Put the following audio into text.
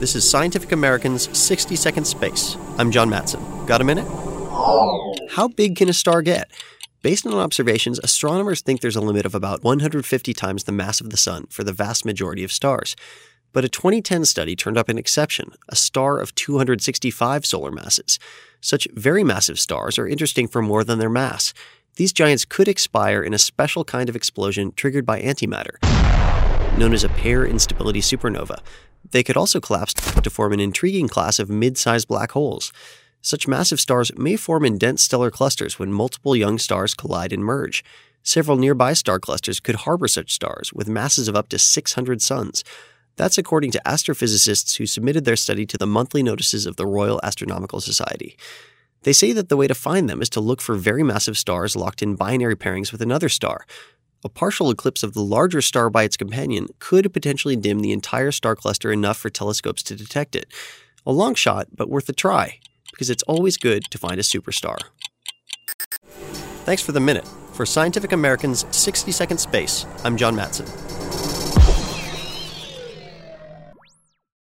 This is Scientific American's 60 Second Space. I'm John Matson. Got a minute? How big can a star get? Based on observations, astronomers think there's a limit of about 150 times the mass of the Sun for the vast majority of stars. But a 2010 study turned up an exception a star of 265 solar masses. Such very massive stars are interesting for more than their mass. These giants could expire in a special kind of explosion triggered by antimatter, known as a pair instability supernova. They could also collapse to form an intriguing class of mid sized black holes. Such massive stars may form in dense stellar clusters when multiple young stars collide and merge. Several nearby star clusters could harbor such stars with masses of up to 600 suns. That's according to astrophysicists who submitted their study to the monthly notices of the Royal Astronomical Society. They say that the way to find them is to look for very massive stars locked in binary pairings with another star. A partial eclipse of the larger star by its companion could potentially dim the entire star cluster enough for telescopes to detect it. A long shot, but worth a try because it's always good to find a superstar. Thanks for the minute. For Scientific American's 60 Second Space, I'm John Matson.